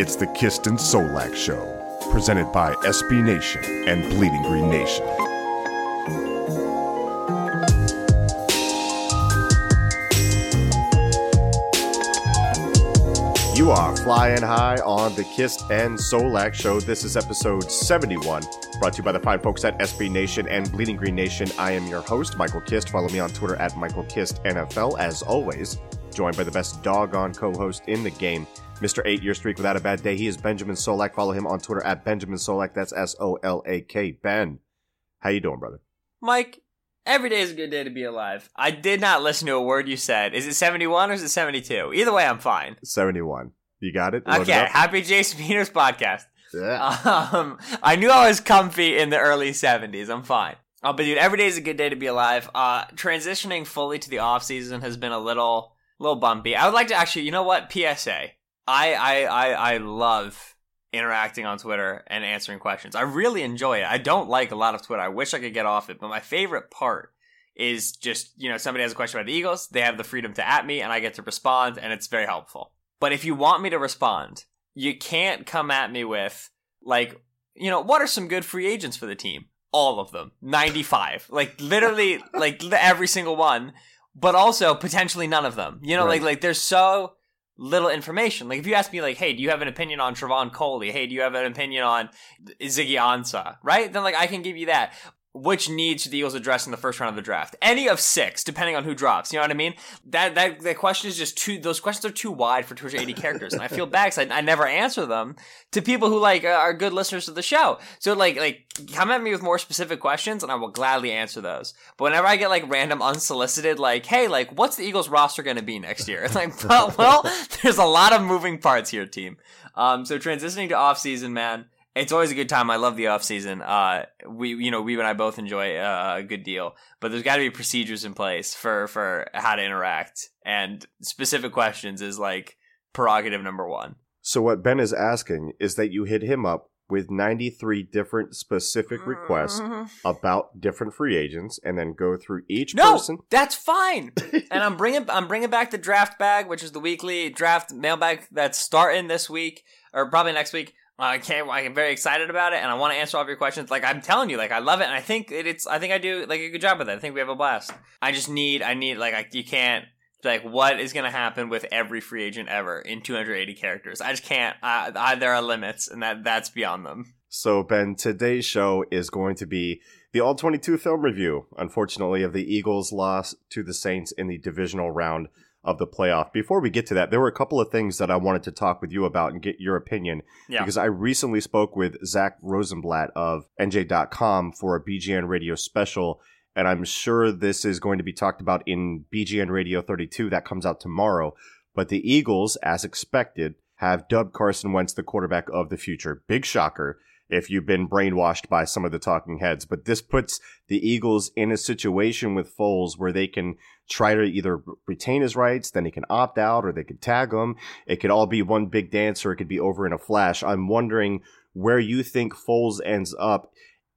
It's the Kist and Solak Show, presented by SB Nation and Bleeding Green Nation. You are flying high on the Kist and Solak Show. This is episode 71, brought to you by the fine folks at SB Nation and Bleeding Green Nation. I am your host, Michael Kist. Follow me on Twitter at Michael Kist NFL, as always. Joined by the best doggone co-host in the game, Mr. Eight Year Streak Without a Bad Day. He is Benjamin Solak. Follow him on Twitter at Benjamin Solak. That's S-O-L-A-K. Ben, how you doing, brother? Mike, every day is a good day to be alive. I did not listen to a word you said. Is it 71 or is it 72? Either way, I'm fine. 71. You got it? Load it Okay, up? happy Jason Peters podcast. Yeah. Um, I knew I was comfy in the early 70s. I'm fine. Uh, but dude, every day is a good day to be alive. Uh, transitioning fully to the off season has been a little, little bumpy. I would like to actually, you know what? PSA. I, I, I, I love interacting on Twitter and answering questions. I really enjoy it. I don't like a lot of Twitter. I wish I could get off it, but my favorite part is just, you know, somebody has a question about the Eagles, they have the freedom to at me and I get to respond and it's very helpful. But if you want me to respond, you can't come at me with like, you know, what are some good free agents for the team? All of them. 95. Like literally like every single one, but also potentially none of them. You know, Right. like like there's so little information. Like if you ask me like, "Hey, do you have an opinion on Travon Coley? Hey, do you have an opinion on Ziggy Ansah?" Right? Then like I can give you that. Which needs should the Eagles address in the first round of the draft? Any of six, depending on who drops. You know what I mean? That that that question is just too. Those questions are too wide for 280 characters, and I feel bad because I, I never answer them to people who like are good listeners to the show. So like like come at me with more specific questions, and I will gladly answer those. But whenever I get like random unsolicited, like, hey, like what's the Eagles roster going to be next year? It's like, well, well, there's a lot of moving parts here, team. Um, so transitioning to off season, man. It's always a good time. I love the off season. Uh, we, you know, we and I both enjoy uh, a good deal, but there's got to be procedures in place for for how to interact, and specific questions is like prerogative number one. So what Ben is asking is that you hit him up with 93 different specific requests about different free agents and then go through each No, person. that's fine. and I'm bringing I'm bringing back the draft bag, which is the weekly draft mailbag that's starting this week or probably next week. I can't. I'm very excited about it, and I want to answer all of your questions. Like I'm telling you, like I love it, and I think it, it's. I think I do like a good job with it. I think we have a blast. I just need. I need like I, you can't like what is going to happen with every free agent ever in 280 characters. I just can't. I, I, there are limits, and that that's beyond them. So Ben, today's show is going to be the All 22 film review, unfortunately, of the Eagles' loss to the Saints in the divisional round of the playoff. Before we get to that, there were a couple of things that I wanted to talk with you about and get your opinion. Yeah. Because I recently spoke with Zach Rosenblatt of NJ.com for a BGN radio special, and I'm sure this is going to be talked about in BGN Radio 32 that comes out tomorrow. But the Eagles, as expected, have dubbed Carson Wentz the quarterback of the future. Big shocker if you've been brainwashed by some of the talking heads. But this puts the Eagles in a situation with Foles where they can try to either retain his rights, then he can opt out, or they could tag him. It could all be one big dance, or it could be over in a flash. I'm wondering where you think Foles ends up.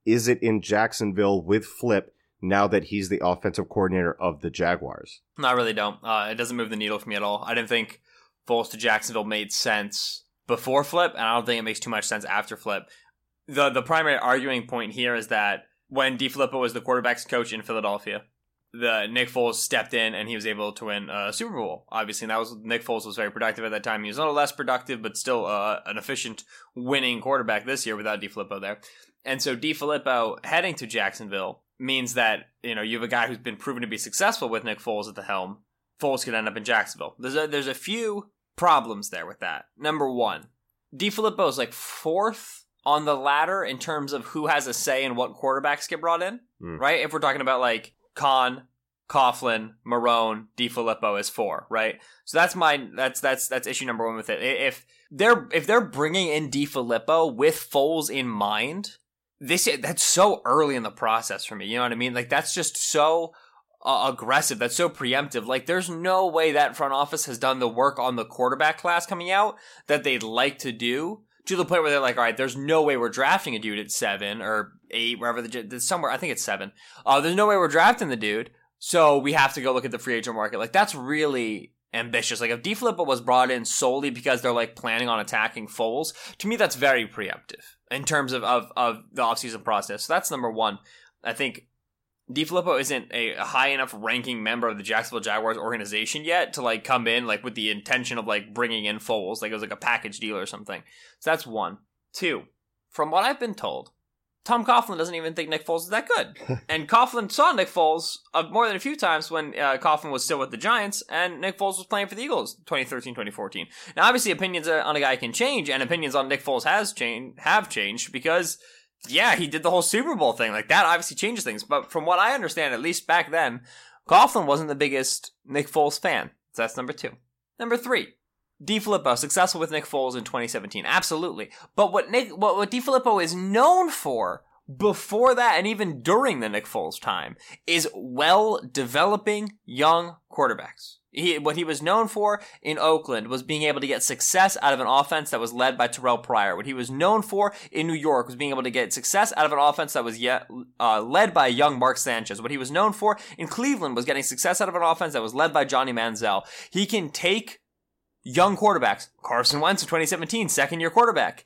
Is it in Jacksonville with Flip now that he's the offensive coordinator of the Jaguars? No, I really don't. Uh, it doesn't move the needle for me at all. I didn't think Foles to Jacksonville made sense before Flip, and I don't think it makes too much sense after Flip. The the primary arguing point here is that when DeFilippo was the quarterbacks coach in Philadelphia, the Nick Foles stepped in and he was able to win a Super Bowl. Obviously, and that was Nick Foles was very productive at that time. He was a little less productive, but still uh, an efficient winning quarterback this year without DeFilippo there. And so DeFilippo heading to Jacksonville means that you know you have a guy who's been proven to be successful with Nick Foles at the helm. Foles could end up in Jacksonville. There's a, there's a few problems there with that. Number one, DeFilippo is like fourth on the ladder in terms of who has a say in what quarterbacks get brought in, Mm. right? If we're talking about like Khan, Coughlin, Marrone, DeFilippo is four, right? So that's my that's that's that's issue number one with it. If they're if they're bringing in DeFilippo with Foles in mind, this that's so early in the process for me. You know what I mean? Like that's just so uh, aggressive. That's so preemptive. Like there's no way that front office has done the work on the quarterback class coming out that they'd like to do to the point where they're like, all right, there's no way we're drafting a dude at seven or eight, wherever the somewhere. I think it's seven. Uh, there's no way we're drafting the dude. So we have to go look at the free agent market. Like that's really ambitious. Like if DeFilippo was brought in solely because they're like planning on attacking Foles, to me that's very preemptive in terms of of, of the offseason process. So that's number one. I think DeFilippo isn't a, high enough ranking member of the Jacksonville Jaguars organization yet to like come in like with the intention of like bringing in Foles, like it was like a package deal or something. So that's one. Two, from what I've been told, Tom Coughlin doesn't even think Nick Foles is that good. and Coughlin saw Nick Foles uh, more than a few times when uh, Coughlin was still with the Giants and Nick Foles was playing for the Eagles 2013, 2014. Now, obviously, opinions on a guy can change, and opinions on Nick Foles has changed, have changed because, yeah, he did the whole Super Bowl thing. Like, that obviously changes things. But from what I understand, at least back then, Coughlin wasn't the biggest Nick Foles fan. So that's number two. Number three, DeFilippo successful with Nick Foles in 2017, absolutely. But what Nick, what, what DeFilippo is known for before that, and even during the Nick Foles time, is well developing young quarterbacks. He, what he was known for in Oakland was being able to get success out of an offense that was led by Terrelle Pryor. What he was known for in New York was being able to get success out of an offense that was yet uh, led by young Mark Sanchez. What he was known for in Cleveland was getting success out of an offense that was led by Johnny Manziel. He can take young quarterbacks, Carson Wentz in 2017, second year quarterback,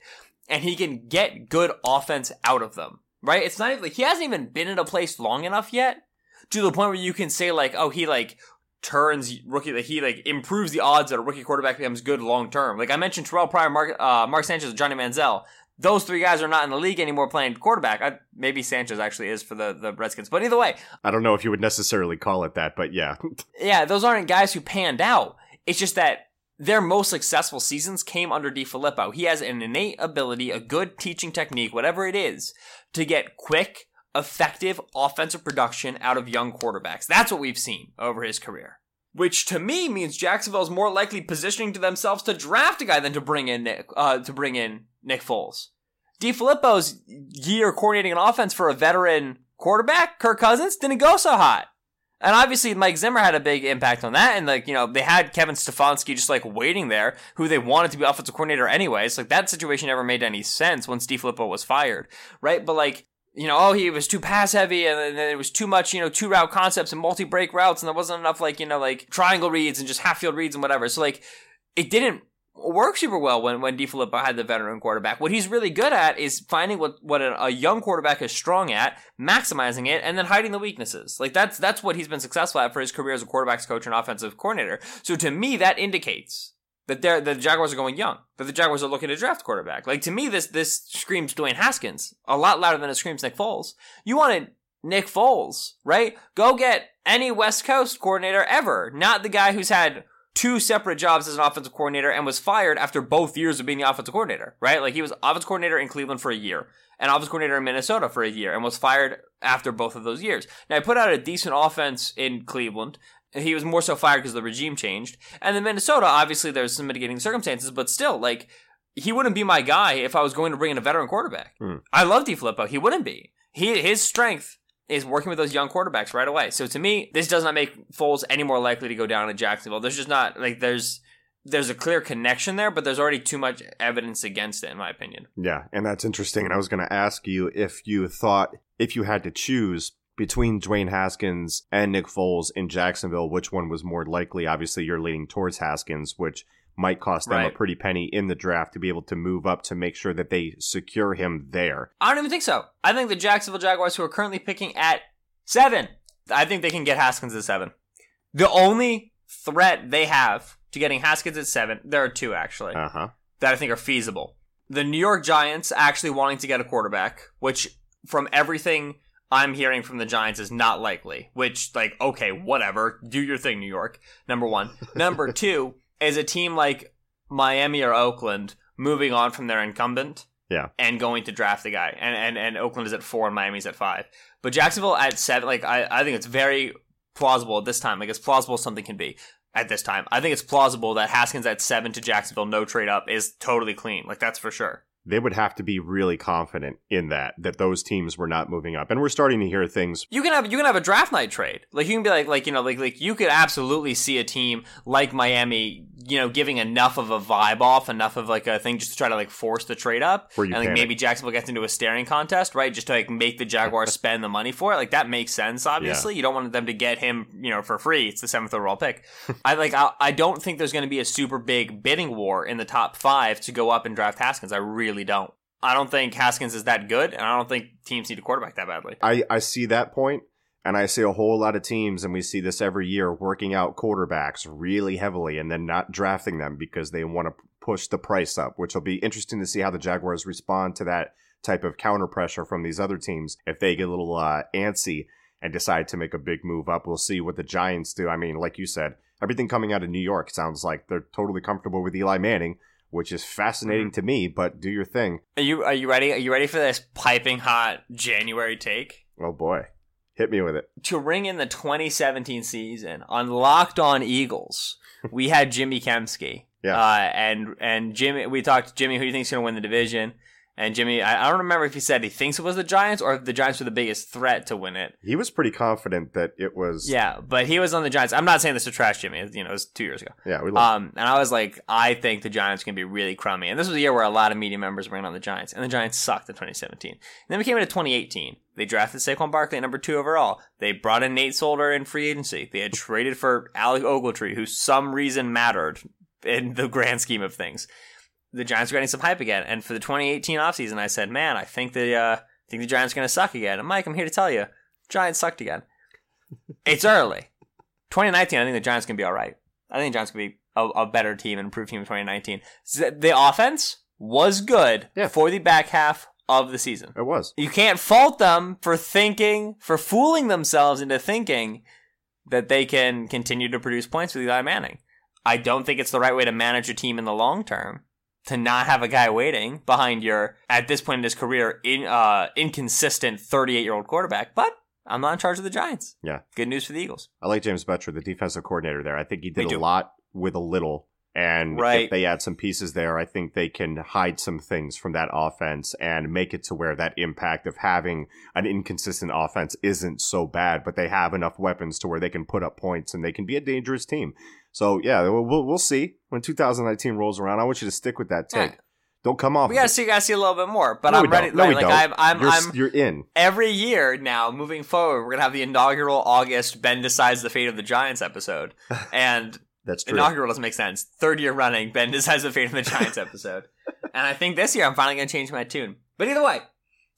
and he can get good offense out of them. Right? It's not even like he hasn't even been in a place long enough yet to the point where you can say like, oh, he like turns rookie, like he like improves the odds that a rookie quarterback becomes good long term. Like I mentioned, Terrelle Pryor, Mark, uh, Mark Sanchez, Johnny Manziel. Those three guys are not in the league anymore playing quarterback. I, maybe Sanchez actually is for the, the Redskins. But either way, I don't know if you would necessarily call it that, but yeah. yeah, those aren't guys who panned out. It's just that their most successful seasons came under DeFilippo. He has an innate ability, a good teaching technique, whatever it is, to get quick, effective offensive production out of young quarterbacks. That's what we've seen over his career. Which to me means Jacksonville is more likely positioning to themselves to draft a guy than to bring in Nick, uh, to bring in Nick Foles. DeFilippo's year coordinating an offense for a veteran quarterback, Kirk Cousins, didn't go so hot. And obviously, Mike Zimmer had a big impact on that. And, like, you know, they had Kevin Stefanski just, like, waiting there, who they wanted to be offensive coordinator anyways. Like, that situation never made any sense once DeFilippo was fired, right? But, like, you know, oh, he was too pass heavy and then it was too much, you know, two route concepts and multi break routes. And there wasn't enough, like, you know, like triangle reads and just half field reads and whatever. So, like, it didn't work super well when, when DeFilippo had the veteran quarterback. What he's really good at is finding what, what a, a young quarterback is strong at, maximizing it, and then hiding the weaknesses. Like that's, that's what he's been successful at for his career as a quarterbacks coach and offensive coordinator. So to me, that indicates that they're, that the Jaguars are going young, that the Jaguars are looking to draft quarterback. Like to me, this, this screams Dwayne Haskins a lot louder than it screams Nick Foles. You wanted Nick Foles, right? Go get any West Coast coordinator ever, not the guy who's had two separate jobs as an offensive coordinator and was fired after both years of being the offensive coordinator, right? Like he was offensive coordinator in Cleveland for a year and offensive coordinator in Minnesota for a year and was fired after both of those years. Now, he put out a decent offense in Cleveland. He was more so fired because the regime changed. And then Minnesota, obviously, there's some mitigating circumstances, but still, like, he wouldn't be my guy if I was going to bring in a veteran quarterback. Hmm. I love DeFilippo. He wouldn't be. He, his strength is working with those young quarterbacks right away. So to me, this does not make Foles any more likely to go down to Jacksonville. There's just not like there's there's a clear connection there, but there's already too much evidence against it, in my opinion. Yeah, and that's interesting. And I was going to ask you if you thought if you had to choose between Dwayne Haskins and Nick Foles in Jacksonville, which one was more likely? Obviously, you're leaning towards Haskins, which might cost them Right. a pretty penny in the draft to be able to move up to make sure that they secure him there. I don't even think so. I think the Jacksonville Jaguars, who are currently picking at seven, I think they can get Haskins at seven. The only threat they have to getting Haskins at seven, there are two actually Uh huh. that I think are feasible. The New York Giants actually wanting to get a quarterback, which from everything I'm hearing from the Giants is not likely. Which, like, okay, whatever, do your thing, New York. Number one. Number two is a team like Miami or Oakland moving on from their incumbent. Yeah. And going to draft the guy. And, and, and Oakland is at four and Miami's at five. But Jacksonville at seven, like, I, I think it's very plausible at this time. Like, as plausible something can be at this time. I think it's plausible that Haskins at seven to Jacksonville, no trade up, is totally clean. Like, that's for sure. They would have to be really confident in that that those teams were not moving up, and we're starting to hear things. You can have you can have a draft night trade. Like you can be like like you know like like you could absolutely see a team like Miami, you know, giving enough of a vibe off, enough of like a thing just to try to like force the trade up, and like maybe Jacksonville gets into a staring contest, right? Just to like make the Jaguars spend the money for it. Like that makes sense. Obviously, you don't want them to get him, you know, for free. It's the seventh overall pick. I like I, I don't think there's going to be a super big bidding war in the top five to go up and draft Haskins. I really don't. I don't think Haskins is that good, and I don't think teams need a quarterback that badly. I I see that point, and I see a whole lot of teams, and we see this every year, working out quarterbacks really heavily, and then not drafting them because they want to push the price up, which will be interesting to see how the Jaguars respond to that type of counter pressure from these other teams if they get a little uh, antsy and decide to make a big move up. We'll see what the Giants do. I mean, like you said, everything coming out of New York sounds like they're totally comfortable with Eli Manning, which is fascinating to me. But do your thing. Are you are you ready? Are you ready for this piping hot January take? Oh boy, hit me with it. To ring in the 2017 season on Locked On Eagles, we had Jimmy Kempski. Yeah. Uh, and and Jimmy, we talked to Jimmy. Who do you think's going to win the division? And Jimmy, I, I don't remember if he said he thinks it was the Giants or if the Giants were the biggest threat to win it. He was pretty confident that it was. Yeah, but he was on the Giants. I'm not saying this to trash Jimmy. You know, it was two years ago. yeah. We love. Um, and I was like, I think the Giants can be really crummy. And this was a year where a lot of media members were in on the Giants, and the Giants sucked in 2017. And then we came into 2018. They drafted Saquon Barkley at number two overall. They brought in Nate Solder in free agency. They had traded for Alec Ogletree, who some reason mattered in the grand scheme of things. The Giants are getting some hype again. And for the 2018 offseason, I said, man, I think the, uh, think the Giants are going to suck again. And Mike, I'm here to tell you, Giants sucked again. it's early. 2019, I think the Giants can be all right. I think the Giants can be a, a better team, and improved team in 2019. The offense was good Yeah. for the back half of the season. it was. You can't fault them for thinking, for fooling themselves into thinking that they can continue to produce points with Eli Manning. I don't think it's the right way to manage a team in the long term to not have a guy waiting behind your, at this point in his career, in, uh, inconsistent 38 year old quarterback. But I'm not in charge of the Giants. Yeah. Good news for the Eagles. I like James Bettcher, the defensive coordinator there. I think he Me did a too. lot with a little. And Right. if they add some pieces there, I think they can hide some things from that offense and make it to where that impact of having an inconsistent offense isn't so bad, but they have enough weapons to where they can put up points and they can be a dangerous team. So, yeah, we'll, we'll, see when 2019 rolls around. I want you to stick with that eh. take. Yeah. Don't come off. We gotta see, gotta see a little bit more. But No, I'm ready. No, right, we like don't. I'm, I'm, you're, I'm you're in. every year now moving forward. We're gonna have the inaugural August Ben decides the fate of the Giants episode, and That's true. inaugural doesn't make sense. Third year running, Ben decides the fate of the Giants episode, and I think this year I'm finally gonna change my tune. But either way,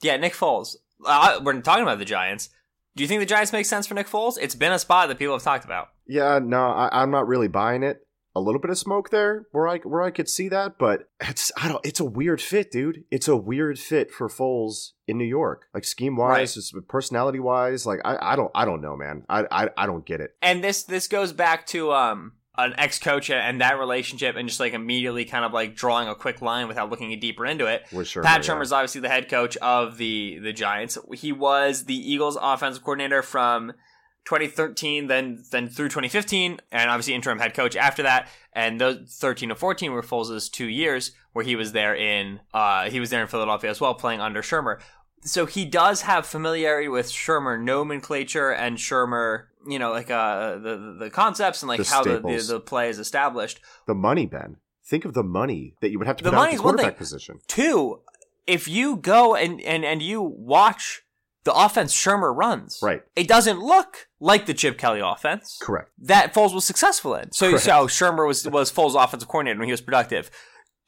yeah, Nick Foles. Uh, we're talking about the Giants. Do you think the Giants make sense for Nick Foles? It's been a spot that people have talked about. Yeah, no, I, I'm not really buying it. A little bit of smoke there, where I where I could see that, but it's I don't. It's a weird fit, dude. It's a weird fit for Foles in New York, like scheme wise, just personality wise. Like I, I don't I don't know, man. I, I I don't get it. and this this goes back to um an ex coach and that relationship, and just like immediately kind of like drawing a quick line without looking deeper into it. With Shurmur, Pat yeah. Shurmur's obviously the head coach of the the Giants. He was the Eagles' offensive coordinator from 2013, then then through 2015, and obviously interim head coach after that. And those 13 to 14 were Foles' two years where he was there in uh, he was there in Philadelphia as well, playing under Shurmur. So he does have familiarity with Shurmur nomenclature and Shurmur, you know, like uh, the the concepts and like The how the, the the play is established. The money, Ben. Think of the money that you would have to The put out money's the one quarterback thing. position. Two, if you go and, and, and you watch the offense Shurmur runs, Right. it doesn't look like the Chip Kelly offense Correct. that Foles was successful in. So, Correct. so Shurmur was was Foles' offensive coordinator when he was productive.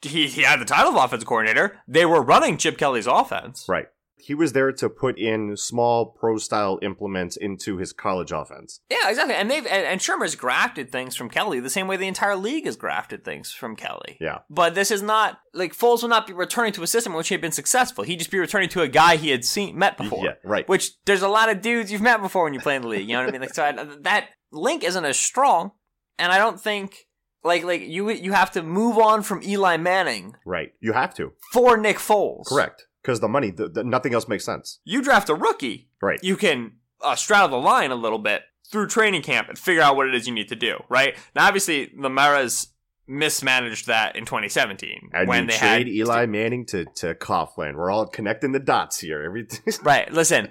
He, he had the title of offensive coordinator. They were running Chip Kelly's offense. Right. He was there to put in small pro style implements into his college offense. Yeah, exactly. And they've and, and Shurmur's grafted things from Kelly the same way the entire league has grafted things from Kelly. Yeah. But this is not like Foles will not be returning to a system in which he had been successful. He'd just be returning to a guy he had seen met before. Yeah, right. Which there's a lot of dudes you've met before when you play in the league. You know what I mean? Like so I, that link isn't as strong, and I don't think like like you you have to move on from Eli Manning Right. You have to. for Nick Foles. Correct. Because the money, the, the, nothing else makes sense. You draft a rookie, Right. you can uh, straddle the line a little bit through training camp and figure out what it is you need to do, right? Now, obviously, the Maras mismanaged that in 2017 And when you they trade had Eli Manning to, to Coughlin. We're all connecting the dots here. Everything. Right. Listen.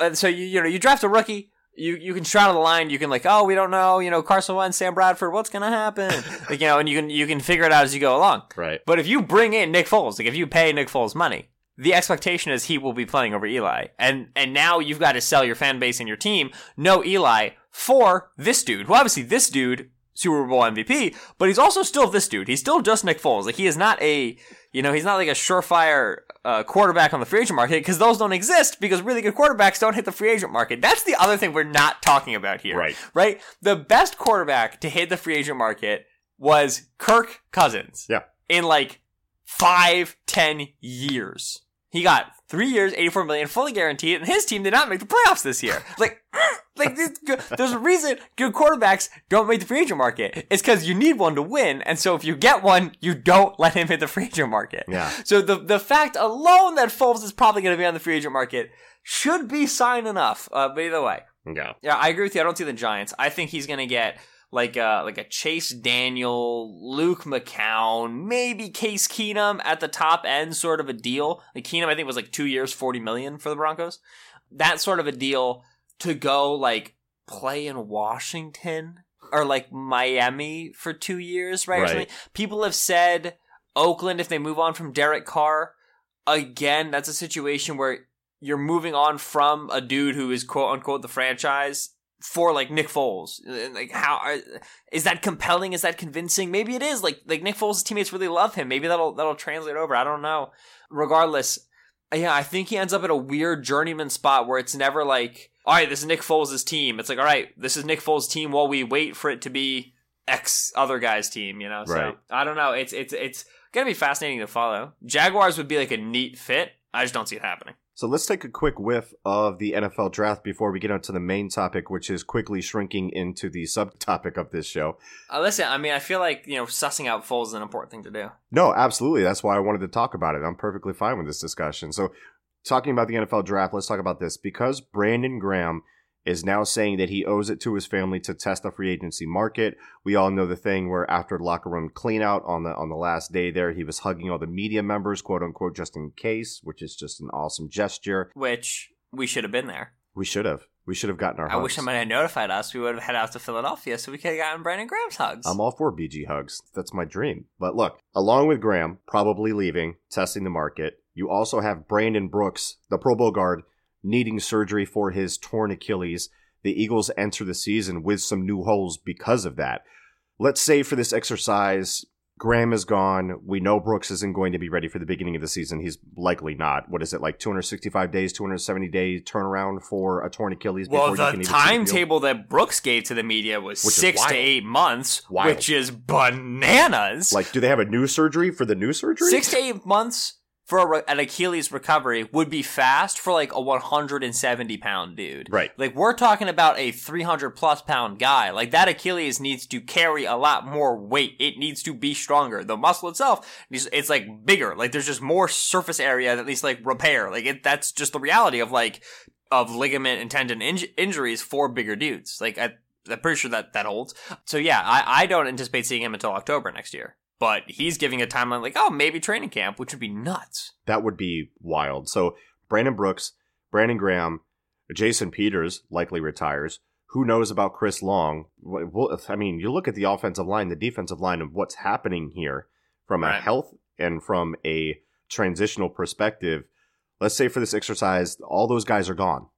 uh, so you you know you draft a rookie. You you can straddle the line. You can like oh we don't know you know Carson Wentz, Sam Bradford. What's gonna happen? like you know and you can you can figure it out as you go along. right. But if you bring in Nick Foles, like if you pay Nick Foles money, the expectation is he will be playing over Eli. And and now you've got to sell your fan base and your team no Eli for this dude. Well, obviously this dude Super Bowl MVP, but he's also still this dude. He's still just Nick Foles. Like he is not a you know he's not like a surefire uh, quarterback on the free agent market because those don't exist because really good quarterbacks don't hit the free agent market. That's the other thing we're not talking about here. Right. Right. The best quarterback to hit the free agent market was Kirk Cousins Yeah. in like five, ten years. He got three years, eighty-four million, fully guaranteed, and his team did not make the playoffs this year. Like, like this, there's a reason good quarterbacks don't make the free agent market. It's because you need one to win, and so if you get one, you don't let him hit the free agent market. Yeah. So the the fact alone that Foles is probably going to be on the free agent market should be sign enough. Uh, but either way, Yeah. yeah, I agree with you. I don't see the Giants. I think he's gonna get like a like a Chase Daniel, Luke McCown, maybe Case Keenum at the top end, sort of a deal. Like Keenum, I think was like two years, forty million for the Broncos. That sort of a deal to go like play in Washington or like Miami for two years, right? Right. People have said Oakland if they move on from Derek Carr. Again, that's a situation where you're moving on from a dude who is quote unquote the franchise for like Nick Foles. Uh, like how are, is that compelling? Is that convincing? Maybe it is. Like like Nick Foles' teammates really love him. Maybe that'll that'll translate over. I don't know. Regardless, yeah, I think he ends up at a weird journeyman spot where it's never like, all right, this is Nick Foles' team. It's like, all right, this is Nick Foles' team while we wait for it to be X other guy's team. You know, so Right. I don't know. It's it's it's gonna be fascinating to follow. Jaguars would be like a neat fit. I just don't see it happening. So let's take a quick whiff of the NFL draft before we get onto the main topic, which is quickly shrinking into the subtopic of this show. Uh, listen, I mean, I feel like you know, sussing out Foles is an important thing to do. No, absolutely. That's why I wanted to talk about it. I'm perfectly fine with this discussion. So, talking about the NFL draft, let's talk about this. Because Brandon Graham is now saying that he owes it to his family to test the free agency market. We all know the thing where after locker room clean out on the on the last day there, he was hugging all the media members, quote unquote, just in case, which is just an awesome gesture. Which we should have been there. We should have. We should have gotten our I hugs. wish somebody had notified us. We would have head out to Philadelphia so we could have gotten Brandon Graham's hugs. I'm all for BG hugs. That's my dream. But look, along with Graham probably leaving, testing the market, you also have Brandon Brooks, the Pro Bowl guard, needing surgery for his torn Achilles. The Eagles enter the season with some new holes because of that. Let's say for this exercise, Graham is gone. We know Brooks isn't going to be ready for the beginning of the season. He's likely not. What is it, like 265 days, 270 day turnaround for a torn Achilles? well, before you the can even see timetable that Brooks gave to the media was Which six to eight months, Wild. which is bananas. Like, do they have a new surgery for the new surgery? Six to eight months for re- an Achilles recovery would be fast for like a 170 pound dude. Right. Like we're talking about a 300 plus pound guy. Like that Achilles needs to carry a lot more weight. It needs to be stronger. The muscle itself, it's like bigger. Like there's just more surface area that needs like repair. Like it, that's just the reality of like of ligament and tendon inj- injuries for bigger dudes. Like I, I'm pretty sure that that holds. So yeah, I, I don't anticipate seeing him until October next year. But he's giving a timeline like, oh, maybe training camp, which would be nuts. That would be wild. So Brandon Brooks, Brandon Graham, Jason Peters likely retires. Who knows about Chris Long? I mean, you look at the offensive line, the defensive line, of what's happening here from a health and from a transitional perspective. Let's say for this exercise, all those guys are gone.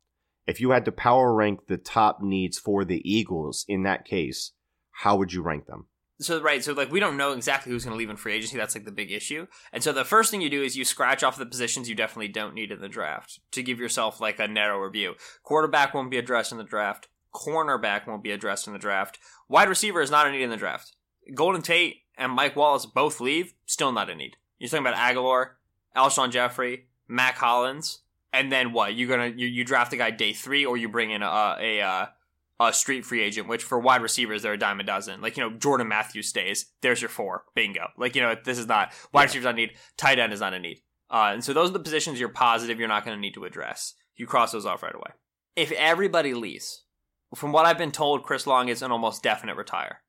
If you had to power rank the top needs for the Eagles in that case, how would you rank them? So right, so like we don't know exactly who's going to leave in free agency. That's like the big issue. And so the first thing you do is you scratch off the positions you definitely don't need in the draft to give yourself like a narrower view. Quarterback won't be addressed in the draft. Cornerback won't be addressed in the draft. Wide receiver is not a need in the draft. Golden Tate and Mike Wallace both leave, still not a need. You're talking about Agholor, Alshon Jeffery, Mack Hollins, and then what? You're gonna you, you draft a guy day three, or you bring in a a, a a street free agent, which for wide receivers they're a dime a dozen. Like you know, Jordan Matthews stays. There's your four. Bingo. Like you know, this is not wide yeah. receivers not need. Tight end is not a need. Uh, and so those are the positions you're positive you're not going to need to address. You cross those off right away. If everybody leaves, from what I've been told, Chris Long is an almost definite retire.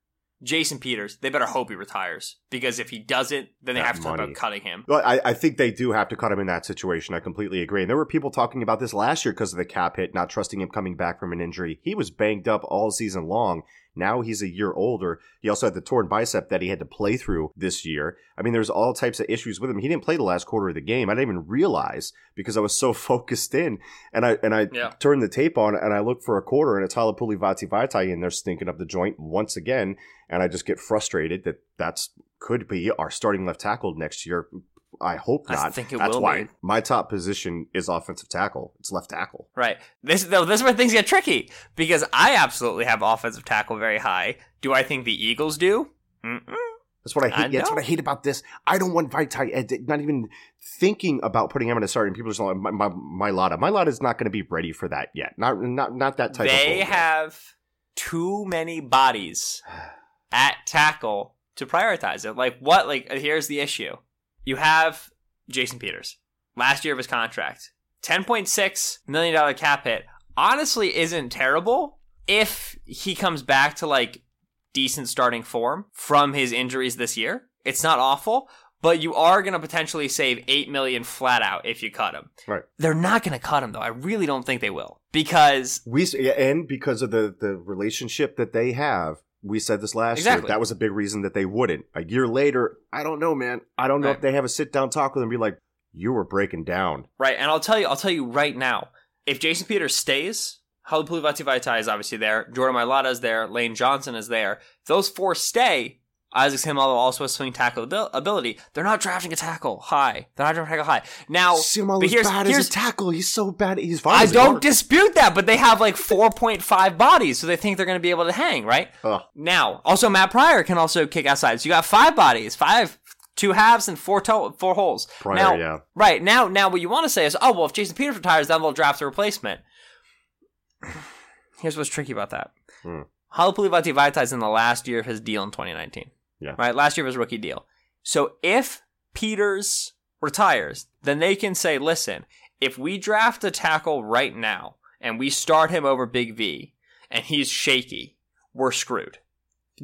Jason Peters, they better hope he retires because if he doesn't, then they that have to talk about cutting him. Well, I, I, think they do have to cut him in that situation. I completely agree. And there were people talking about this last year because of the cap hit, not trusting him coming back from an injury. He was banged up all season long. Now he's a year older. He also had the torn bicep that he had to play through this year. I mean, there's all types of issues with him. He didn't play the last quarter of the game. I didn't even realize because I was so focused in. And I and I yeah. turned the tape on and I looked for a quarter and it's Halapoulivaati Vaitai in there stinking up the joint once again. And I just get frustrated that that's could be our starting left tackle next year I hope not. I think it That's will why be. my top position is offensive tackle. It's left tackle. Right. This though this is where things get tricky because I absolutely have offensive tackle very high. Do I think the Eagles do? Mm-mm. That's what I hate. I that's what I hate about this. I don't want Vaitai. Eh, not even thinking about putting him in a start. And people are just like, my, my, Mailata. My lot is not going to be ready for that yet. Not not not that type. Of They have too many bodies at tackle to prioritize it. Like what? Like here's the issue you have Jason Peters. Last year of his contract, $10.6 million cap hit. Honestly, isn't terrible if he comes back to like decent starting form from his injuries this year. It's not awful, but you are going to potentially save 8 million flat out if you cut him. Right. They're not going to cut him though. I really don't think they will because we and because of the the relationship that they have we said this last exactly. year. That was a big reason that they wouldn't. A year later, I don't know, man. I don't know right. if they have a sit down talk with them and be like, you were breaking down. Right. And I'll tell you, I'll tell you right now, if Jason Peters stays, Halapoulivaati Vaitai is obviously there. Jordan Mailata is there. Lane Johnson is there. If those four stay, Isaac Seumalo also has swing tackle ability. They're not drafting a tackle high. They're not drafting a tackle high. Now, Seumalo's here's, bad here's, as a tackle. He's so bad. He's fine. I don't dispute that, but they have like 4.5 bodies, so they think they're going to be able to hang, right? Ugh. Now, also Matt Pryor can also kick outside. So you got five bodies, five two halves and four to- four holes. Pryor, now, yeah. Right now, now what you want to say is, oh well, if Jason Peters retires, then they'll draft a replacement. Here's what's tricky about that. Hmm. Halapoulivaati Vaitai is in the last year of his deal in 2019. Yeah. Right? Last year was rookie deal. So if Peters retires, then they can say, listen, if we draft a tackle right now and we start him over Big V and he's shaky, we're screwed.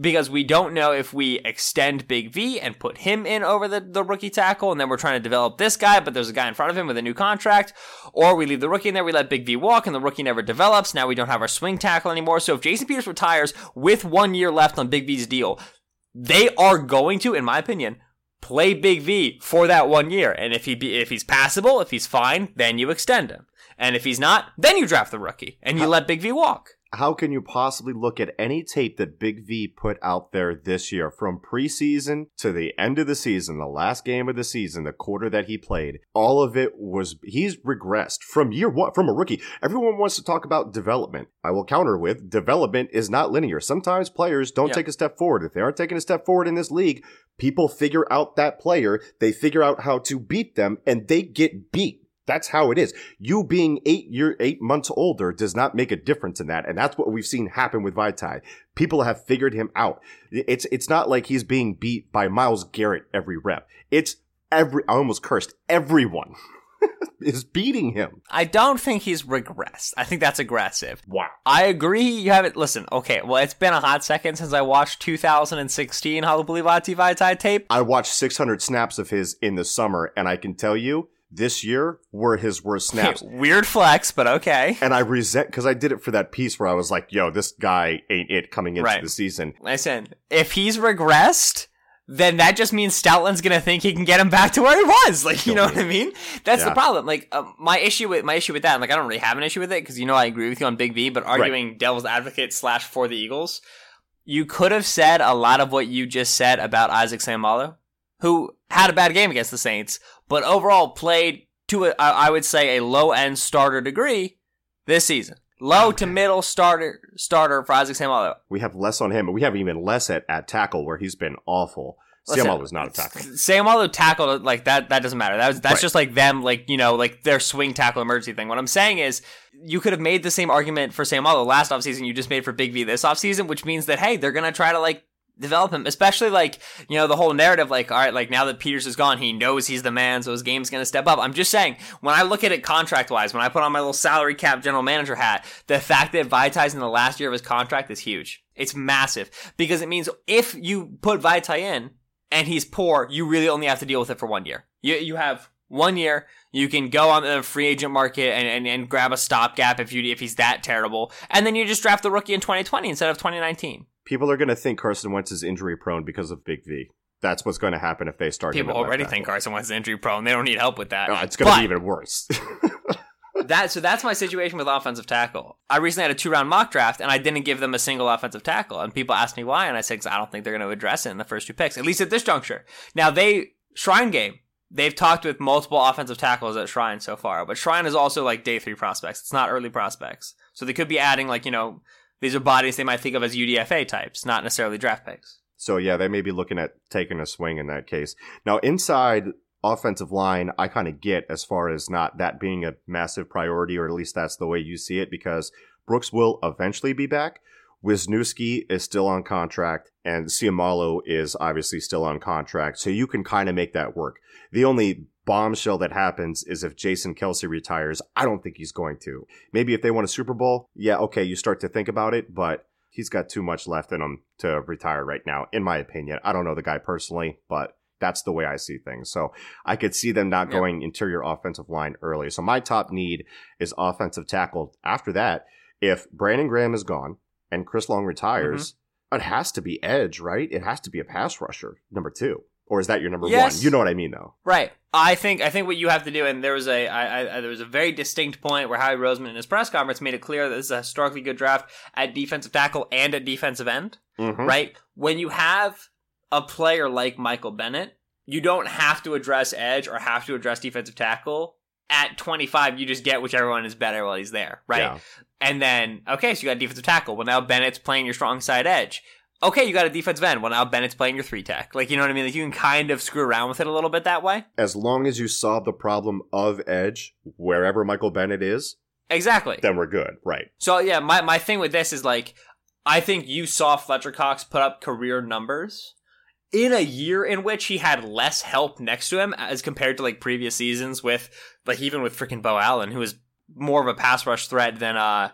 Because we don't know if we extend Big V and put him in over the, the rookie tackle, and then we're trying to develop this guy, but there's a guy in front of him with a new contract, or we leave the rookie in there, we let Big V walk, and the rookie never develops. Now we don't have our swing tackle anymore. So if Jason Peters retires with one year left on Big V's deal, they are going to, in my opinion, play Big V for that one year. And if he be, if he's passable, if he's fine, then you extend him. And if he's not, then you draft the rookie and you let Big V walk how can you possibly look at any tape that Big V put out there this year from preseason to the end of the season, the last game of the season, the quarter that he played? All of it was he's regressed from year one from a rookie. Everyone wants to talk about development. I will counter with development is not linear. Sometimes players don't take a step forward. If they aren't taking a step forward in this league, people figure out that player, they figure out how to beat them, and they get beat that's how it is. You being eight year eight months older does not make a difference in that, and that's what we've seen happen with Vaitai. People have figured him out. It's it's not like he's being beat by Myles Garrett every rep. It's every I almost cursed everyone. is beating him. I don't think he's regressed. I think that's aggressive. Wow. I agree. You haven't listen. Okay, well, it's been a hot second since I watched 2016 Halapoulivaati Vaitai tape. I watched 600 snaps of his in the summer, and I can tell you this year were his worst snaps. Weird flex, but okay. And I resent because I did it for that piece where I was like, "Yo, this guy ain't it coming into right. the season." Listen, if he's regressed, then that just means Stoutland's gonna think he can get him back to where he was. Like, you know what I mean? That's yeah. the problem. Like, uh, my issue with my issue with that, like, I don't really have an issue with it because you know I agree with you on Big V, but arguing right. devil's advocate slash for the Eagles you could have said a lot of what you just said about Isaac Seumalo, who had a bad game against the Saints, but overall played to a, I would say a low end starter degree this season. Low to middle starter starter for Isaac Seumalo. We have less on him, but we have even less at, at tackle where he's been awful. Seumalo was not a tackle. Seumalo tackled like that. That doesn't matter. That was, that's Right. just like them, like you know, like their swing tackle emergency thing. What I'm saying is, you could have made the same argument for Seumalo last offseason. You just made for Big V this offseason, which means that hey, they're gonna try to like develop him, especially like you know the whole narrative. Like all right, like now that Peters is gone, he knows he's the man, so his game's gonna step up. I'm just saying, when I look at it contract wise, when I put on my little salary cap general manager hat, the fact that Vita's in the last year of his contract is huge. It's massive because it means if you put Vita in and he's poor, you really only have to deal with it for one year. You you have one year. You can go on the free agent market and, and, and grab a stopgap if you if he's that terrible, and then you just draft the rookie in 2020 instead of 2019. People are going to think Carson Wentz is injury prone because of Big V. That's what's going to happen if they start. People already think Carson Wentz is injury prone. They don't need help with that. It's going to be even worse. that so that's my situation with offensive tackle. I recently had a two round mock draft and I didn't give them a single offensive tackle, and people asked me why, and I said I don't think they're going to address it in the first two picks, at least at this juncture. Now they Shrine game. They've talked with multiple offensive tackles at Shrine so far, but Shrine is also like day three prospects. It's not early prospects, so they could be adding like you know these are bodies they might think of as UDFA types, not necessarily draft picks. So yeah, they may be looking at taking a swing in that case. Now inside offensive line, I kind of get as far as not that being a massive priority, or at least that's the way you see it, because Brooks will eventually be back. Wisniewski is still on contract, and Seumalo is obviously still on contract, so you can kind of make that work. The only bombshell that happens is if Jason Kelce retires. I don't think he's going to. Maybe if they win a Super Bowl, yeah, okay, you start to think about it, but he's got too much left in him to retire right now, in my opinion. I don't know the guy personally, but that's the way I see things. So I could see them not Yep. going interior offensive line early. So my top need is offensive tackle. After that, if Brandon Graham is gone and Chris Long retires, Mm-hmm. it has to be edge, right? It has to be a pass rusher, number two. Or is that your number Yes. one? You know what I mean, though. Right. I think I think what you have to do, and there was a I, I, there was a very distinct point where Howie Roseman in his press conference made it clear that this is a historically good draft at defensive tackle and at defensive end. Mhm. Right. When you have a player like Michael Bennett, you don't have to address edge or have to address defensive tackle. At 25, you just get whichever one is better while he's there, right? Yeah. And then, okay, so you got a defensive tackle. Well, now Bennett's playing your strong side edge. Okay, you got a defensive end. Well, now Bennett's playing your three tech. Like, you know what I mean? Like, you can kind of screw around with it a little bit that way. As long as you solve the problem of edge, wherever Michael Bennett is, Exactly. then we're good. Right. So yeah, my, my thing with this is like I think you saw Fletcher Cox put up career numbers in a year in which he had less help next to him as compared to like previous seasons with like even with freaking Beau Allen, who was more of a pass rush threat than uh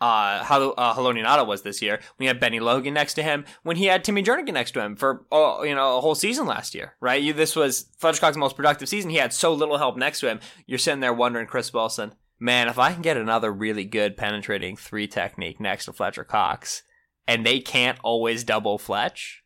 uh how uh, Haloti Ngata was this year. When he had Bennie Logan next to him, when he had Timmy Jernigan next to him for oh, you know a whole season last year, right? You this was Fletcher Cox's most productive season. He had so little help next to him. You're sitting there wondering, Chris Wilson, man, if I can get another really good penetrating three technique next to Fletcher Cox, and they can't always double Fletch,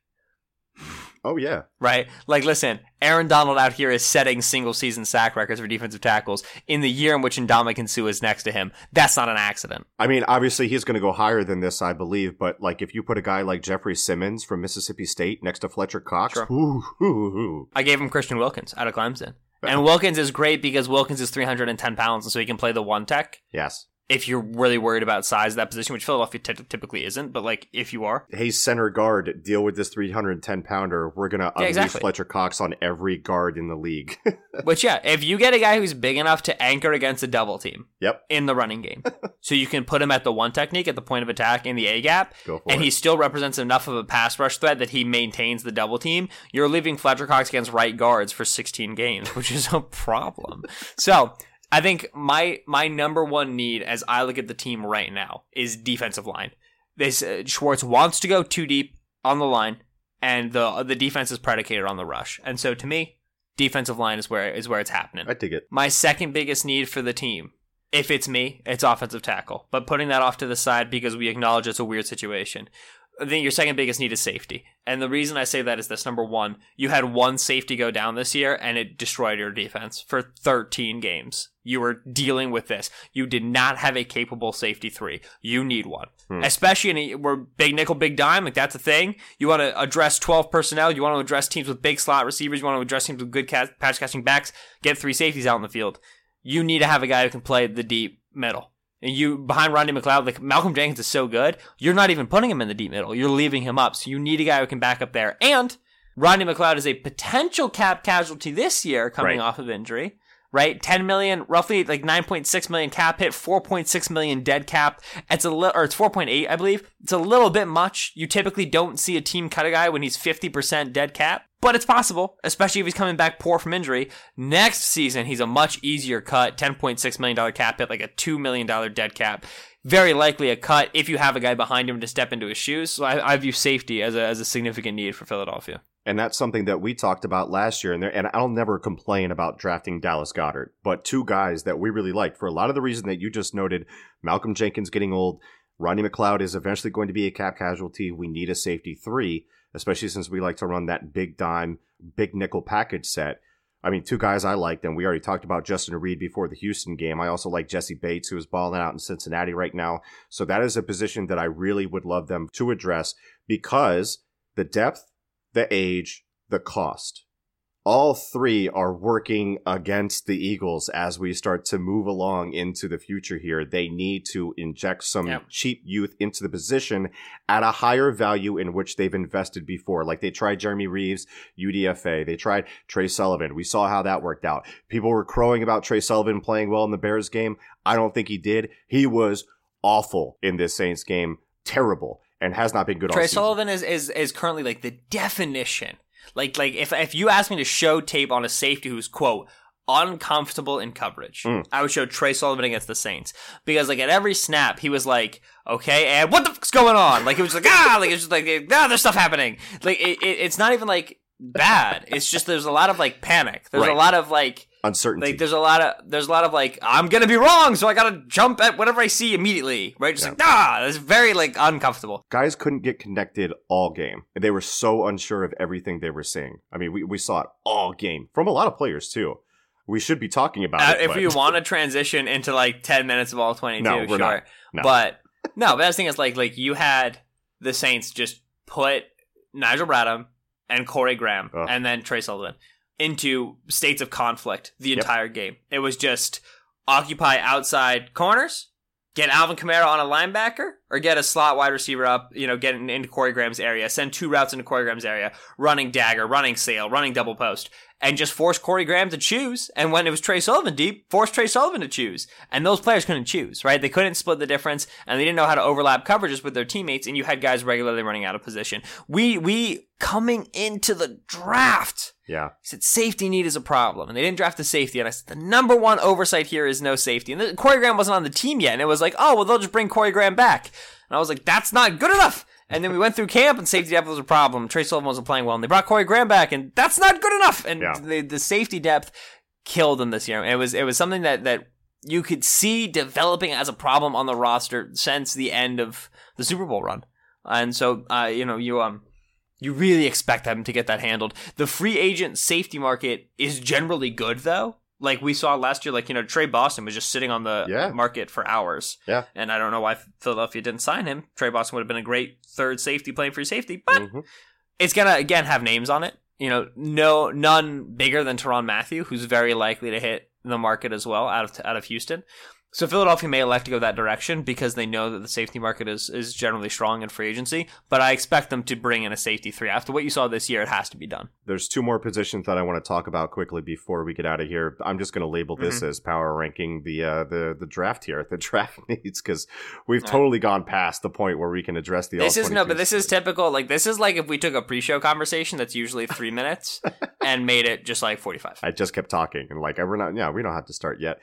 Oh, yeah. right? Like, listen, Aaron Donald out here is setting single season sack records for defensive tackles in the year in which Ndamukong Suh is next to him. That's not an accident. I mean, obviously he's going to go higher than this, I believe. But like, if you put a guy like Jeffrey Simmons from Mississippi State next to Fletcher Cox, Sure. ooh, ooh, ooh. I gave him Christian Wilkins out of Clemson. And Wilkins is great because Wilkins is 310 pounds, and so he can play the one tech. yes, If you're really worried about size of that position, which Philadelphia ty- typically isn't, but like if you are, hey, center guard, deal with this 310 pounder. We're going to Yeah, unleash exactly. Fletcher Cox on every guard in the league. Which yeah, if you get a guy who's big enough to anchor against a double team yep, in the running game, so you can put him at the one technique at the point of attack in the A gap, and it. he still represents enough of a pass rush threat that he maintains the double team, you're leaving Fletcher Cox against right guards for 16 games, which is a problem. so I think my my number one need as I look at the team right now is defensive line. This uh, Schwartz wants to go too deep on the line, and the the defense is predicated on the rush. And so to me, defensive line is where is where it's happening. I dig it. My second biggest need for the team, if it's me, it's offensive tackle. But putting that off to the side because we acknowledge it's a weird situation. I think your second biggest need is safety. And the reason I say that is this number one, you had one safety go down this year and it destroyed your defense for 13 games. You were dealing with this. You did not have a capable safety three. You need one. Hmm. Especially in a, where big nickel, big dime, like that's a thing. You want to address 12 personnel. You want to address teams with big slot receivers. You want to address teams with good catch, patch catching backs. Get three safeties out in the field. You need to have a guy who can play the deep middle. And you behind Rodney McLeod, like Malcolm Jenkins is so good, you're not even putting him in the deep middle. You're leaving him up. So you need a guy who can back up there. And Rodney McLeod is a potential cap casualty this year coming Right. off of injury. Right, ten million, roughly like nine point six million cap hit, four point six million dead cap. It's a little, or it's four point eight, I believe. It's a little bit much. You typically don't see a team cut a guy when he's fifty percent dead cap, but it's possible, especially if he's coming back poor from injury. Next season, he's a much easier cut, ten point six million dollar cap hit, like a two million dollar dead cap. Very likely a cut if you have a guy behind him to step into his shoes. So I, I view safety as a as a significant need for Philadelphia. And that's something that we talked about last year. And, there, and I'll never complain about drafting Dallas Goedert, but two guys that we really liked for a lot of the reason that you just noted Malcolm Jenkins getting old. Rodney McLeod is eventually going to be a cap casualty. We need a safety three, especially since we like to run that big dime, big nickel package set. I mean, two guys I liked, and we already talked about Justin Reid before the Houston game. I also like Jessie Bates, who is balling out in Cincinnati right now. So that is a position that I really would love them to address because the depth, the age, the cost. All three are working against the Eagles as we start to move along into the future here. They need to inject some Yep. cheap youth into the position at a higher value in which they've invested before. Like they tried Jeremy Reaves, UDFA. They tried Tre Sullivan. We saw how that worked out. People were crowing about Tre Sullivan playing well in the Bears game. I don't think he did. He was awful in this Saints game. Terrible. And has not been good all Trey. Sullivan is, is is currently like the definition. Like like if if you ask me to show tape on a safety who's quote uncomfortable in coverage, Mm. I would show Tre Sullivan against the Saints because like at every snap he was like, okay, and what the fuck's going on? Like it was like ah, like it's just like ah, there's stuff happening. Like it, it, it's not even like bad. It's just there's a lot of like panic. There's a lot of like Uncertainty. like there's a lot of there's a lot of like I'm gonna be wrong, so I gotta jump at whatever I see immediately, right? Just Yeah. like ah, it's very like uncomfortable. guys couldn't get connected all game. They were so unsure of everything they were seeing. I mean, we, we saw it all game from a lot of players too. We should be talking about Uh, it. if but- you want to transition into like 10 minutes of all 22 No, we're sure not. No. but no but the thing is like like you had the saints just put nigel bradham and corey graham Ugh. and then tre sullivan into states of conflict the Yep. entire game it was just occupy outside corners get alvin kamara on a linebacker or get a slot wide receiver up you know get in- into corey graham's area send two routes into corey graham's area running dagger running sail running double post and just force Corey Graham to choose. And when it was Tre Sullivan deep, force Tre Sullivan to choose. And those players couldn't choose, right? They couldn't split the difference and they didn't know how to overlap coverages with their teammates. And you had guys regularly running out of position. We, we coming into the draft yeah, He said safety need is a problem. And they didn't draft the safety. And I said the number one oversight here is no safety. And the, Corey Graham wasn't on the team yet. And it was like, oh, well, they'll just bring Corey Graham back. And I was like, that's not good enough. And then we went through camp and safety depth was a problem. Tre Sullivan wasn't playing well. And they brought Corey Graham back and that's not good enough. And Yeah. the, the safety depth killed them this year. It was, it was something that, that you could see developing as a problem on the roster since the end of the Super Bowl run. And so, uh, you know, you, um, you really expect them to get that handled. The free agent safety market is generally good though. Like we saw last year, like, you know, Tre Boston was just sitting on the Yeah. market for hours. Yeah. And I don't know why Philadelphia didn't sign him. Tre Boston would have been a great third safety playing free safety, but Mhm. it's gonna again have names on it. You know, no none bigger than Tyrann Mathieu, who's very likely to hit the market as well out of out of Houston. So Philadelphia may elect to go that direction because they know that the safety market is is generally strong in free agency. But I expect them to bring in a safety three. After what you saw this year, it has to be done. there's two more positions that I want to talk about quickly before we get out of here. I'm just going to label this Mm-hmm. as power ranking the uh, the the draft here, the draft needs, because we've Right. totally gone past the point where we can address the. This is no, but this is typical. Like this is like if we took a pre-show conversation that's usually three minutes and made it just like forty-five. I just kept talking and like we're not. Yeah, we don't have to start yet.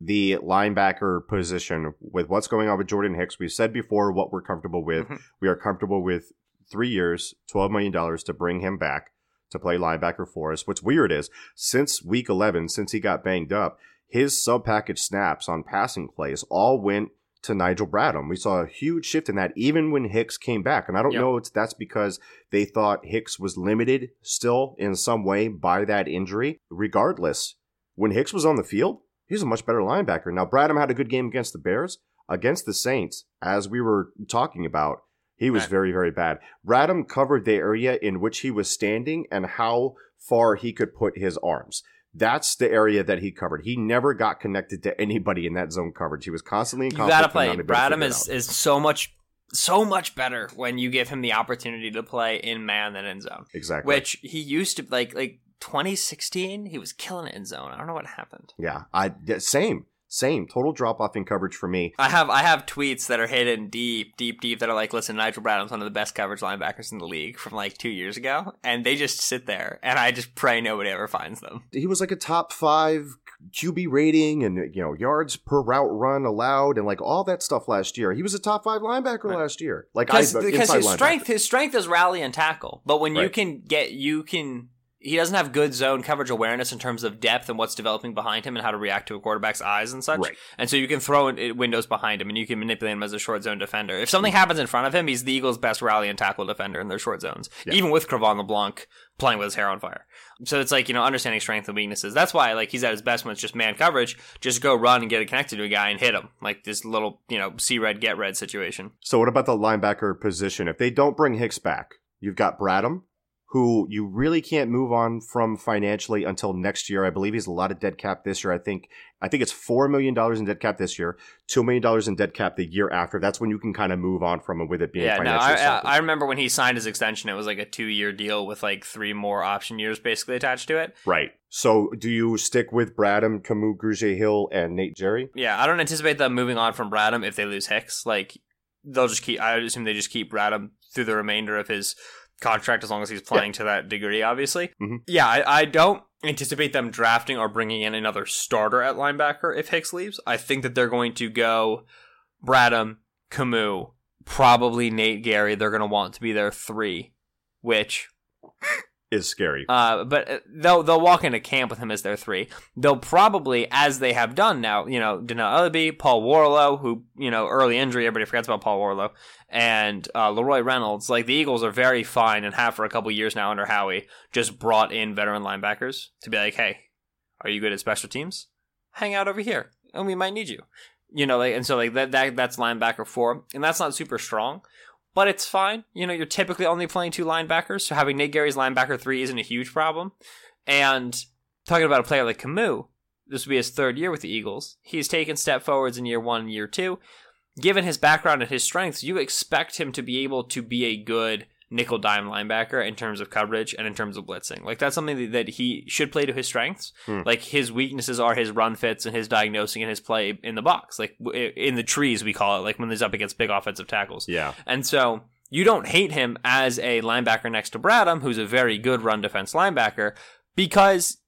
The linebacker position with what's going on with Jordan Hicks, we've said before what we're comfortable with. Mhm. We are comfortable with three years, twelve million dollars to bring him back to play linebacker for us. What's weird is since week eleven, since he got banged up, his sub package snaps on passing plays all went to Nigel Bradham. We saw a huge shift in that even when Hicks came back. And I don't Yep. know if that's because they thought Hicks was limited still in some way by that injury. Regardless, when Hicks was on the field, he was a much better linebacker. Now, Bradham had a good game against the Bears. Against the Saints, as we were talking about, he was very, very bad. Bradham covered the area in which he was standing and how far he could put his arms. That's the area that he covered. He never got connected to anybody in that zone coverage. He was constantly in You gotta play. not able to figure Bradham is is so much so much better when you give him the opportunity to play in man than in zone. exactly Which he used to like like 2016, he was killing it in zone. I don't know what happened. yeah. I same same total drop off in coverage for me. I have I have tweets that are hidden deep, deep, deep that are like, listen, Nigel Bradham's one of the best coverage linebackers in the league from like two years ago, and they just sit there, and I just pray nobody ever finds them. He was like a top five QB rating and you know yards per route run allowed and like all that stuff last year. He was a top five linebacker Right. last year. Like because I, because uh, his linebacker. strength his strength is rally and tackle. But when you can get you can he doesn't have good zone coverage awareness in terms of depth and what's developing behind him and how to react to a quarterback's eyes and such. Right. And so you can throw in windows behind him and you can manipulate him as a short zone defender. If something happens in front of him, he's the Eagles' best rally and tackle defender in their short zones, Yeah. even with Cre'Von LeBlanc playing with his hair on fire. So it's like you know understanding strength and weaknesses. That's why like he's at his best when it's just man coverage. Just go run and get it connected to a guy and hit him like this little you know see red get red situation. So what about the linebacker position? If they don't bring Hicks back, you've got Bradham, who you really can't move on from financially until next year. I believe he's a lot of dead cap this year. I think I think it's four million dollars in dead cap this year, two million dollars in dead cap the year after. That's when you can kind of move on from him with it being Yeah, no, financially I, I. I remember when he signed his extension, it was like a two year deal with like three more option years basically attached to it. Right. So do you stick with Bradham, Kamu, Grugier Hill, and Nate Gerry? Yeah, I don't anticipate them moving on from Bradham if they lose Hicks. Like they'll just keep. I assume they just keep Bradham through the remainder of his contract as long as he's playing to that degree. Obviously, Mhm. yeah. I, I don't anticipate them drafting or bringing in another starter at linebacker if Hicks leaves. I think that they're going to go Bradham, Kamu, probably Nate Gerry. They're going to want to be their three, which Is scary. Uh, but uh, they'll they'll walk into camp with him as their three. They'll probably, as they have done now, you know, Dannell Ellerbe, Paul Worrilow, who you know early injury, everybody forgets about Paul Worrilow, and uh, LaRoy Reynolds. Like the Eagles are very fine and have for a couple years now under Howie, just brought in veteran linebackers to be like, hey, are you good at special teams? Hang out over here, and we might need you. You know, like and so like that that that's linebacker four, and that's not super strong but it's fine. You know, you're typically only playing two linebackers, so having Nate Gerry's linebacker three isn't a huge problem. And talking about a player like Kamu, this will be his third year with the Eagles. He's taken step forwards in year one and year two. Given his background and his strengths, you expect him to be able to be a good nickel dime linebacker in terms of coverage and in terms of blitzing. Like that's something that he should play to his strengths. Hmm. Like his weaknesses are his run fits and his diagnosing and his play in the box, like in the trees we call it, like when he's up against big offensive tackles. yeah. And so you don't hate him as a linebacker next to Bradham, who's a very good run defense linebacker, because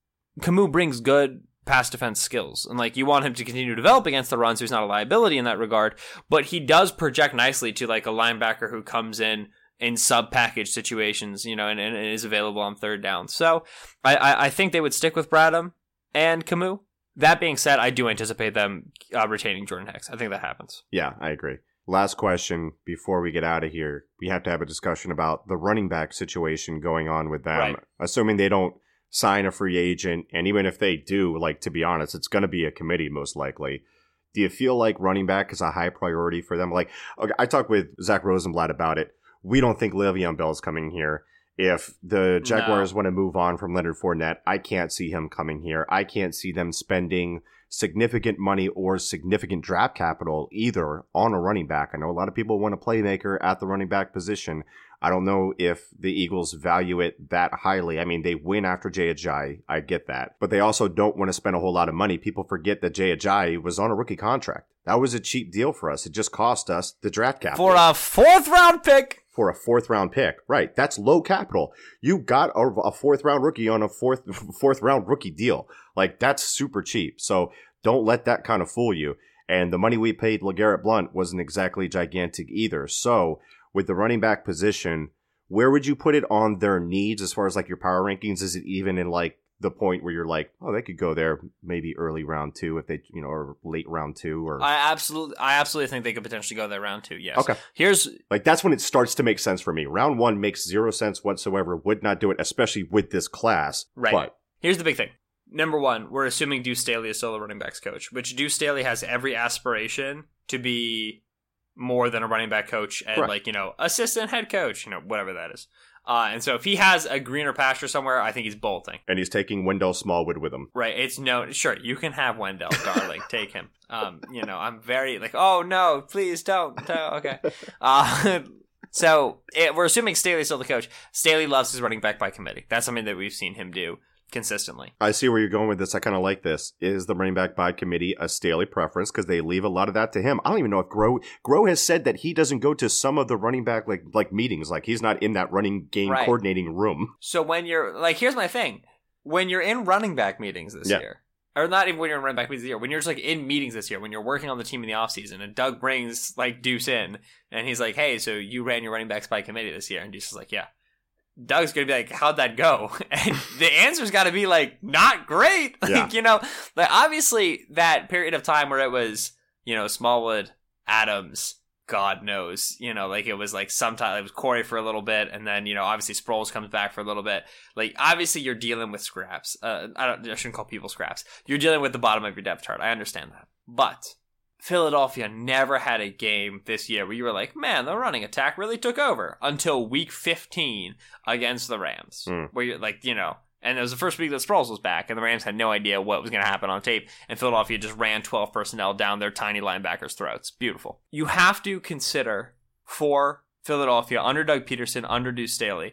Kamu brings good pass defense skills. And like you want him to continue to develop against the run, so he's not a liability in that regard. But he does project nicely to like a linebacker who comes in in sub package situations, you know, and, and is available on third down. So I, I, I think they would stick with Bradham and Kamu. That being said, I do anticipate them uh, retaining Jordan Hicks. I think that happens. Yeah, I agree. Last question before we get out of here. We have to have a discussion about the running back situation going on with them. Right. Assuming they don't sign a free agent, and even if they do, like to be honest, it's going to be a committee most likely. Do you feel like running back is a high priority for them? Like, okay, I talked with Zack Rosenblatt about it. We don't think Le'Veon Bell's coming here. If the Jaguars want to move on from Leonard Fournette, I can't see him coming here. I can't see them spending significant money or significant draft capital either on a running back. I know a lot of people want a playmaker at the running back position. I don't know if the Eagles value it that highly. I mean, they win after Jay Ajayi. I get that. But they also don't want to spend a whole lot of money. People forget that Jay Ajayi was on a rookie contract. That was a cheap deal for us. It just cost us the draft capital For a fourth round pick. For a fourth round pick. Right. That's low capital. You got a, a fourth round rookie on a fourth fourth round rookie deal. Like that's super cheap. So don't let that kind of fool you. And the money we paid LeGarrette Blunt wasn't exactly gigantic either. So with the running back position, where would you put it on their needs as far as like your power rankings? Is it even in like the point where you're like, oh, they could go there maybe early round two if they, you know, or late round two or I absolutely, I absolutely think they could potentially go there round two. Yes. Okay. Here's like that's when it starts to make sense for me. Round one makes zero sense whatsoever. Would not do it, especially with this class. Right. But Here's the big thing. Number one, we're assuming Deuce Staley is still the running backs coach, which Deuce Staley has every aspiration to be more than a running back coach and Correct. like, you know, assistant head coach, you know, whatever that is. Uh, and so if he has a greener pasture somewhere, I think he's bolting. and he's taking Wendell Smallwood with him. Right. It's no, sure, you can have Wendell, darling. Take him. Um, you know, I'm very like, oh no, please don't. don't. Okay. Uh, so it, we're assuming Staley's still the coach. Staley loves his running back by committee. That's something that we've seen him do consistently. I see where you're going with this. I kind of like this. Is the running back by committee a Staley preference because they leave a lot of that to him? I don't even know if Groh Groh has said that he doesn't go to some of the running back like like meetings, like he's not in that running game Right. coordinating room. So when you're like, here's my thing: when you're in running back meetings this Yeah. year, or not even when you're in running back meetings this year, when you're just like in meetings this year, when you're working on the team in the offseason, and Doug brings like Deuce in, and he's like, "Hey, so you ran your running backs by committee this year?" And Deuce is like, "Yeah." Doug's gonna be like, "How'd that go?" And the answer's got to be like, "Not great." Like Yeah. you know, like obviously that period of time where it was, you know, Smallwood, Adams, God knows, you know, like it was like sometime it was Corey for a little bit, and then you know, obviously Sproles comes back for a little bit. Like obviously you're dealing with scraps. Uh, I don't, I shouldn't call people scraps. You're dealing with the bottom of your depth chart. I understand that, but Philadelphia never had a game this year where you were like, man, the running attack really took over until week 15 against the Rams, Hmm. where you're like, you know. And it was the first week that Sproles was back, and the Rams had no idea what was going to happen on tape. And Philadelphia just ran 12 personnel down their tiny linebackers' throats. Beautiful. You have to consider for Philadelphia, under Doug Pederson, under Deuce Staley,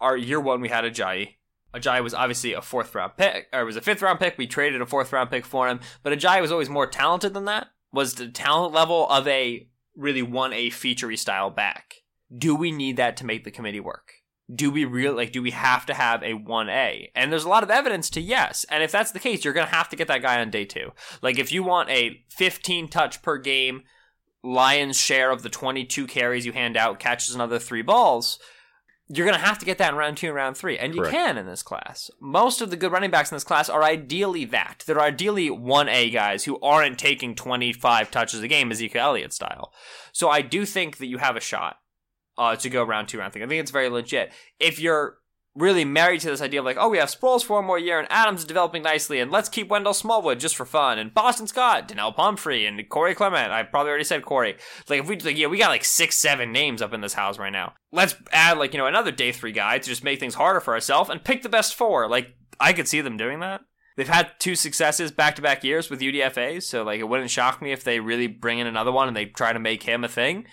our year one, we had Ajayi. Ajayi was obviously a fourth round pick, or it was a fifth round pick. We traded a fourth round pick for him, but Ajayi was always more talented than that. Was the talent level of a really 1A featurey style back. Do we need that to make the committee work? Do we really like do we have to have a 1A? And there's a lot of evidence to yes. And if that's the case, you're going to have to get that guy on day 2. Like if you want a 15 touch per game lion's share of the 22 carries you hand out catches another 3 balls, you're going to have to get that in round 2 and round 3. And you Correct. can in this class. Most of the good running backs in this class are ideally that. They're ideally 1A guys who aren't taking 25 touches a game Ezekiel Elliott style. So I do think that you have a shot uh, to go round two, round three. I think it's very legit. If you're really married to this idea of like, oh, we have Sproles for one more year, and Adams is developing nicely, and let's keep Wendell Smallwood just for fun, and Boston Scott, Donnel Pumphrey, and Corey Clement. I probably already said Corey. Like, if we like, yeah, we got like six, seven names up in this house right now. Let's add like you know another day three guy to just make things harder for ourselves and pick the best four. Like, I could see them doing that. They've had two successes back to back years with UDFAs, so like it wouldn't shock me if they really bring in another one and they try to make him a thing.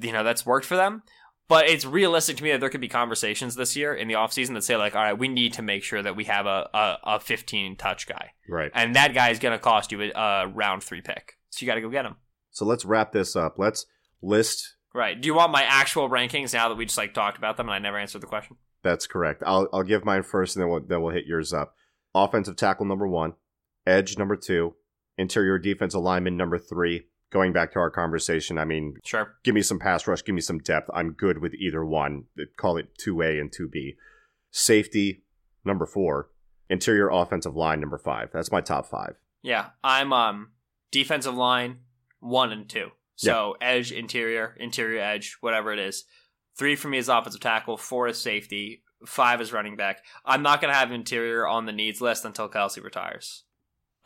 You know, that's worked for them. But it's realistic to me that there could be conversations this year in the offseason that say, like, all right, we need to make sure that we have a, a, a 15 touch guy. Right. And that guy is going to cost you a, a round three pick. So you got to go get him. So let's wrap this up. Let's list. Right. Do you want my actual rankings now that we just like talked about them and I never answered the question? That's correct. I'll I'll give mine first, and then we'll then we'll hit yours up. Offensive tackle number one, edge number two, interior defensive lineman number three. Going back to our conversation, I mean, Sure. give me some pass rush, give me some depth. I'm good with either one. Call it 2A and 2B. Safety, number four. Interior offensive line, number five. That's my top five. Yeah. I'm um defensive line one and two. So edge, interior, interior edge, whatever it is. Three for me is offensive tackle, four is safety, five is running back. I'm not gonna have interior on the needs list until Kelce retires.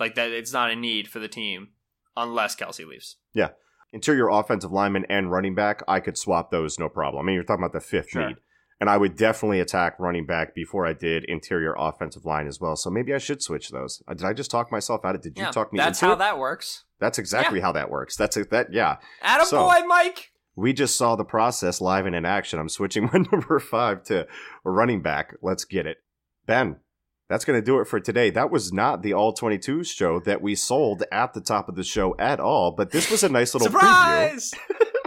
Like that it's not a need for the team unless Kelce leaves. Yeah. Interior offensive lineman and running back, I could swap those no problem. I mean, you're talking about the fifth Sure. need. And I would definitely attack running back before I did interior offensive line as well. So maybe I should switch those. Uh, Did I just talk myself out of it? Did you talk me that's how it? that works. That's exactly how that works. That's it. That yeah. Adam So- boy, Mike. We just saw the process live and in action. I'm switching my number five to running back. Let's get it. Ben, that's going to do it for today. That was not the All 22 show that we sold at the top of the show at all, but this was a nice little preview Surprise!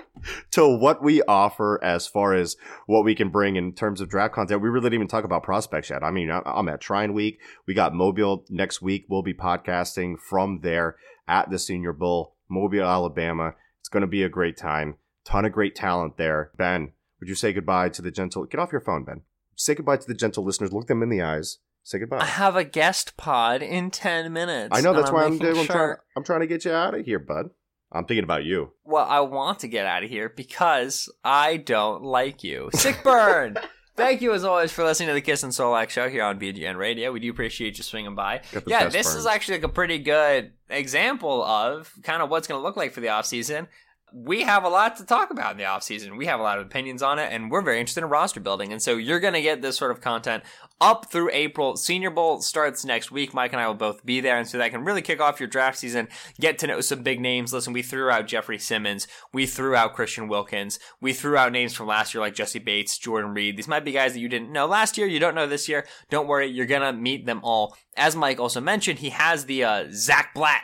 to what we offer as far as what we can bring in terms of draft content. We really didn't even talk about prospects yet. I mean, I'm at Shrine Week. We got Mobile next week. We'll be podcasting from there at the Senior Bowl, Mobile, Alabama. It's going to be a great time. Ton of great talent there. Ben, would you say goodbye to the gentle? Get off your phone, Ben. Say goodbye to the gentle listeners. Look them in the eyes. Say goodbye. I have a guest pod in 10 minutes. I know that's why I'm doing. I'm trying. I'm trying to get you out of here, bud. I'm thinking about you. Well, I want to get out of here because I don't like you. Sick burn! Thank you as always for listening to the Kist and Solak show here on BGN Radio. We do appreciate you swinging by. Yeah, this is actually like a pretty good example of kind of what's going to look like for the off season. We have a lot to talk about in the off season. We have a lot of opinions on it, and we're very interested in roster building. And so you're going to get this sort of content up through April. Senior Bowl starts next week. Mike and I will both be there, and so that can really kick off your draft season. Get to know some big names. Listen, we threw out Jeffery Simmons, we threw out Christian Wilkins, we threw out names from last year like Jessie Bates, Jordan Reed. These might be guys that you didn't know last year, you don't know this year. Don't worry, you're gonna meet them all. As Mike also mentioned, he has the uh, Zach Blatt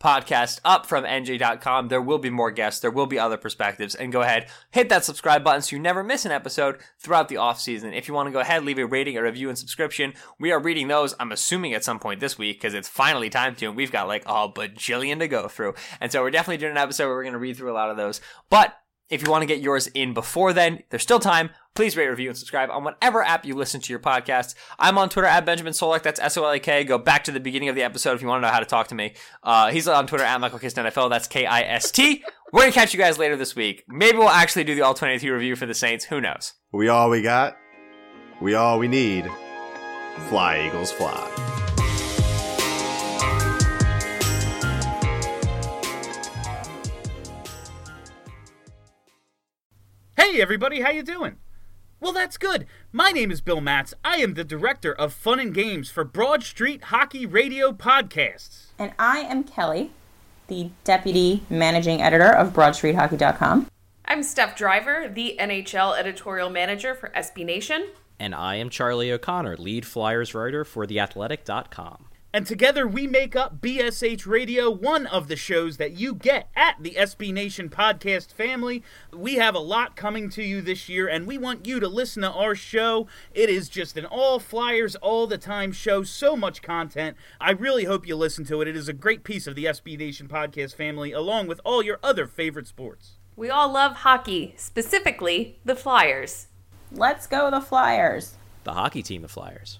podcast up from NJ.com. There will be more guests. There will be other perspectives. And go ahead, hit that subscribe button so you never miss an episode throughout the off season. If you want to go ahead, leave a rating, a review, and subscription. We are reading those, I'm assuming at some point this week because it's finally time to, and we've got like a bajillion to go through. And so we're definitely doing an episode where we're going to read through a lot of those. But if you want to get yours in before then, there's still time. Please rate, review, and subscribe on whatever app you listen to your podcasts. I'm on Twitter at Benjamin Solak. That's S O L A K. Go back to the beginning of the episode if you want to know how to talk to me. Uh, he's on Twitter at Michael Kist NFL. That's K I S T. We're gonna catch you guys later this week. Maybe we'll actually do the All 22 review for the Saints. Who knows? We all we got. We all we need. Fly Eagles fly. Hey everybody, how you doing? Well, that's good. My name is Bill Matz. I am the director of fun and games for Broad Street Hockey Radio Podcasts. And I am Kelly, the deputy managing editor of BroadStreetHockey.com. I'm Steph Driver, the NHL editorial manager for SB Nation. And I am Charlie O'Connor, lead Flyers writer for TheAthletic.com. And together we make up BSH Radio, one of the shows that you get at the SB Nation podcast family. We have a lot coming to you this year, and we want you to listen to our show. It is just an all Flyers, all the time show, so much content. I really hope you listen to it. It is a great piece of the SB Nation podcast family, along with all your other favorite sports. We all love hockey, specifically the Flyers. Let's go, the Flyers! The hockey team, the Flyers.